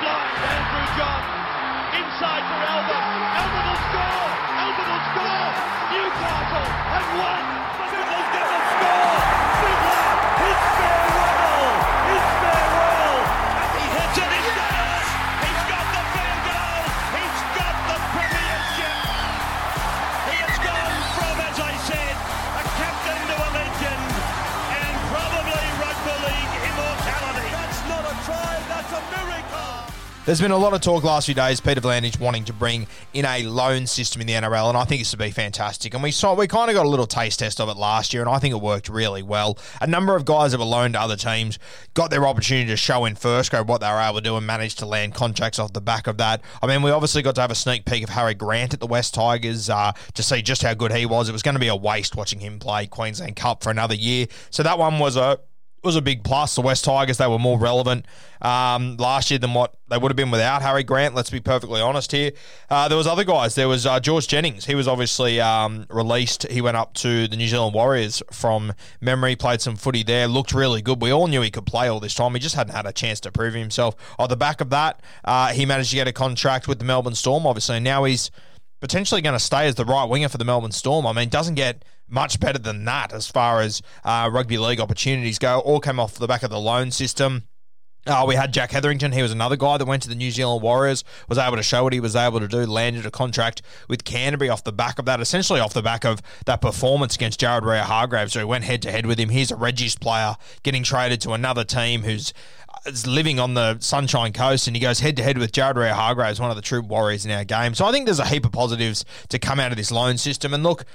blind, Andrew Johns. Inside for Albert. Albert will score. Albert will score. Newcastle have won. There's been a lot of talk last few days. Peter V'landys wanting to bring in a loan system in the NRL, and I think this would be fantastic. And we saw we kind of got a little taste test of it last year, and I think it worked really well. A number of guys that were loaned to other teams got their opportunity to show in first grade what they were able to do, and managed to land contracts off the back of that. I mean, we obviously got to have a sneak peek of Harry Grant at the West Tigers uh, to see just how good he was. It was going to be a waste watching him play Queensland Cup for another year. So that one was a was a big plus. The West Tigers, they were more relevant um, last year than what they would have been without Harry Grant. Let's be perfectly honest here. Uh, there was other guys. There was uh, George Jennings. He was obviously um, released. He went up to the New Zealand Warriors from memory, played some footy there, looked really good. We all knew he could play all this time. He just hadn't had a chance to prove himself. On the back of that, uh, he managed to get a contract with the Melbourne Storm, obviously. Now he's potentially going to stay as the right winger for the Melbourne Storm. I mean, doesn't get much better than that as far as uh, rugby league opportunities go. All came off the back of the loan system. Uh, we had Jack Hetherington. He was another guy that went to the New Zealand Warriors, was able to show what he was able to do, landed a contract with Canterbury off the back of that, essentially off the back of that performance against Jared Waerea-Hargreaves, who went head to head with him. He's a Regis player getting traded to another team who's is living on the Sunshine Coast, and he goes head to head with Jared Waerea-Hargreaves, one of the true warriors in our game. So I think there's a heap of positives to come out of this loan system. And look,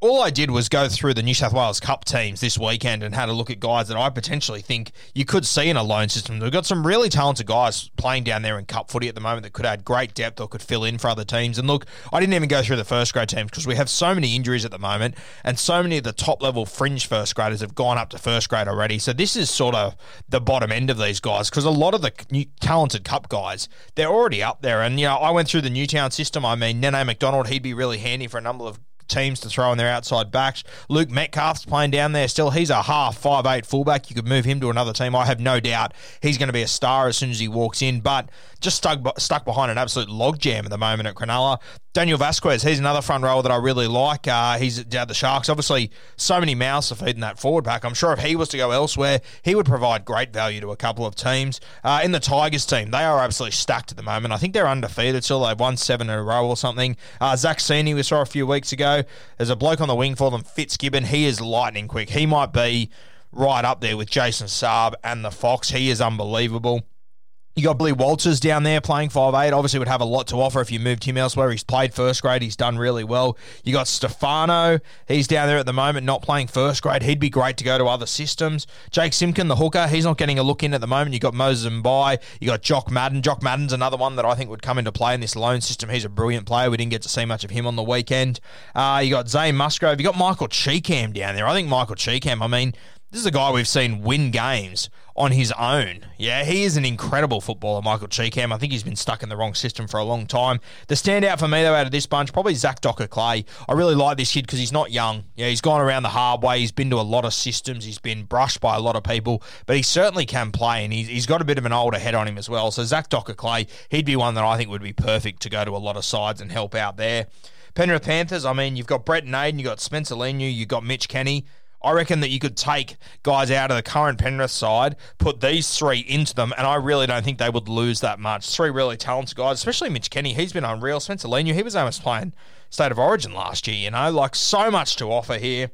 all I did was go through the New South Wales Cup teams this weekend and had a look at guys that I potentially think you could see in a loan system. We've got some really talented guys playing down there in Cup footy at the moment that could add great depth or could fill in for other teams. And look, I didn't even go through the first grade teams because we have so many injuries at the moment, and so many of the top level fringe first graders have gone up to first grade already. So this is sort of the bottom end of these guys because a lot of the new, talented Cup guys they're already up there. And you know, I went through the Newtown system. I mean, Nene McDonald, he'd be really handy for a number of teams to throw in their outside backs. Luke Metcalf's playing down there still. He's a half five eight fullback. You could move him to another team. I have no doubt he's going to be a star as soon as he walks in. But just stuck stuck behind an absolute logjam at the moment at Cronulla. Daniel Vasquez, he's another front rower that I really like. Uh, he's at the Sharks. Obviously, so many mouths to feed in that forward pack. I'm sure if he was to go elsewhere, he would provide great value to a couple of teams. Uh, in the Tigers team, they are absolutely stacked at the moment. I think they're undefeated still. They've won seven in a row or something. Uh, Zac Cini, we saw a few weeks ago. There's a bloke on the wing for them, Fitzgibbon. He is lightning quick. He might be right up there with Jason Saab and the Fox. He is unbelievable. You got Billy Walters down there playing 5'8. Obviously, would have a lot to offer if you moved him elsewhere. He's played first grade. He's done really well. You got Stefano. He's down there at the moment, not playing first grade. He'd be great to go to other systems. Jake Simkin, the hooker, he's not getting a look in at the moment. You got Moses Mbye. You got Jock Madden. Jock Madden's another one that I think would come into play in this loan system. He's a brilliant player. We didn't get to see much of him on the weekend. Uh, you got Zane Musgrove. You got Michael Chee-Kam down there. I think Michael Chee-Kam, I mean, This is a guy we've seen win games on his own. Yeah, he is an incredible footballer, Michael Chee-Kam. I think he's been stuck in the wrong system for a long time. The standout for me, though, out of this bunch, probably Zach Docker-Clay. I really like this kid because he's not young. Yeah, he's gone around the hard way. He's been to a lot of systems. He's been brushed by a lot of people, but he certainly can play, and he's, he's got a bit of an older head on him as well. So Zach Docker-Clay, he'd be one that I think would be perfect to go to a lot of sides and help out there. Penrith Panthers, I mean, you've got Brent Naden, you've got Spencer Leniu, you've got Mitch Kenny. I reckon that you could take guys out of the current Penrith side, put these three into them, and I really don't think they would lose that much. Three really talented guys, especially Mitch Kenny. He's been unreal. Spencer Leniu, he was almost playing State of Origin last year, you know, like so much to offer here.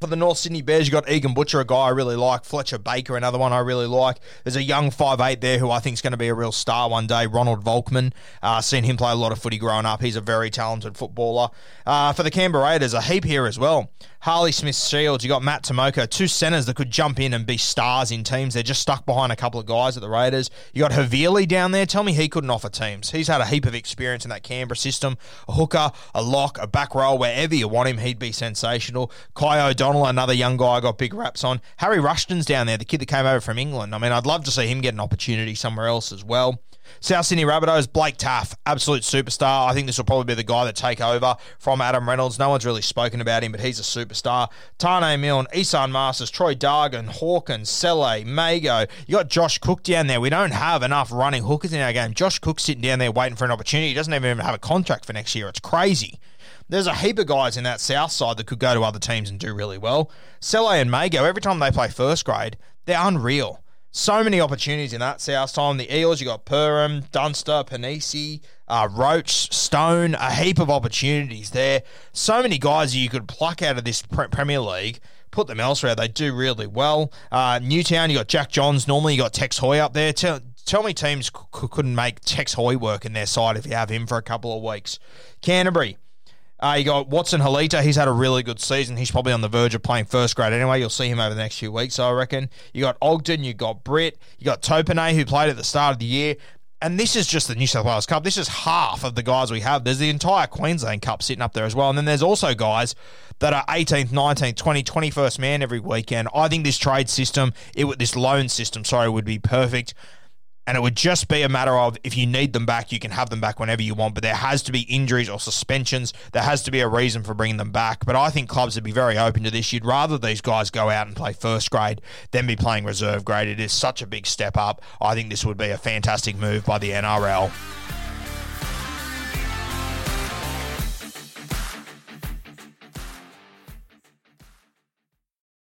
For the North Sydney Bears, you've got Egan Butcher, a guy I really like. Fletcher Baker, another one I really like. There's a young five eight there who I think is going to be a real star one day. Ronald Volkman. Uh, seen him play a lot of footy growing up. He's a very talented footballer. Uh, for the Canberra Raiders, a heap here as well. Harley Smith Shields, you got Matt Timoko, two centres that could jump in and be stars in teams. They're just stuck behind a couple of guys at the Raiders. You got Havili down there. Tell me he couldn't offer teams. He's had a heap of experience in that Canberra system. A hooker, a lock, a back row, wherever you want him, he'd be sensational. Kai O'Donnell, another young guy got big raps on. Harry Rushton's down there, the kid that came over from England. I mean, I'd love to see him get an opportunity somewhere else as well. South Sydney Rabbitohs, Blake Taaffe, absolute superstar. I think this will probably be the guy that take over from Adam Reynolds. No one's really spoken about him, but he's a superstar. Taane Milne, Esan Masters, Troy Dargan, Hawkins, Sele, Mago. You got Josh Cook down there. We don't have enough running hookers in our game. Josh Cook's sitting down there waiting for an opportunity. He doesn't even have a contract for next year. It's crazy. There's a heap of guys in that south side that could go to other teams and do really well. Sele and Mago, every time they play first grade, they're unreal. So many opportunities in that South time. The Eels, you got Perham, Dunster, Panisi, uh, Roach, Stone, a heap of opportunities there. So many guys you could pluck out of this Premier League, put them elsewhere. They do really well. Uh, Newtown, you got Jack Johns. Normally, you got Tex Hoy up there. Tell, tell me teams c- couldn't make Tex Hoy work in their side if you have him for a couple of weeks. Canterbury. Uh, you got Watson Heleta. He's had a really good season. He's probably on the verge of playing first grade anyway. You'll see him over the next few weeks, I reckon. You got Ogden. You got Britt. You got Topine, who played at the start of the year. And this is just the New South Wales Cup. This is half of the guys we have. There's the entire Queensland Cup sitting up there as well. And then there's also guys that are 18th, 19th, 20, 21st man every weekend. I think this trade system, it this loan system, sorry, would be perfect and it would just be a matter of if you need them back, you can have them back whenever you want. But there has to be injuries or suspensions. There has to be a reason for bringing them back. But I think clubs would be very open to this. You'd rather these guys go out and play first grade than be playing reserve grade. It is such a big step up. I think this would be a fantastic move by the NRL.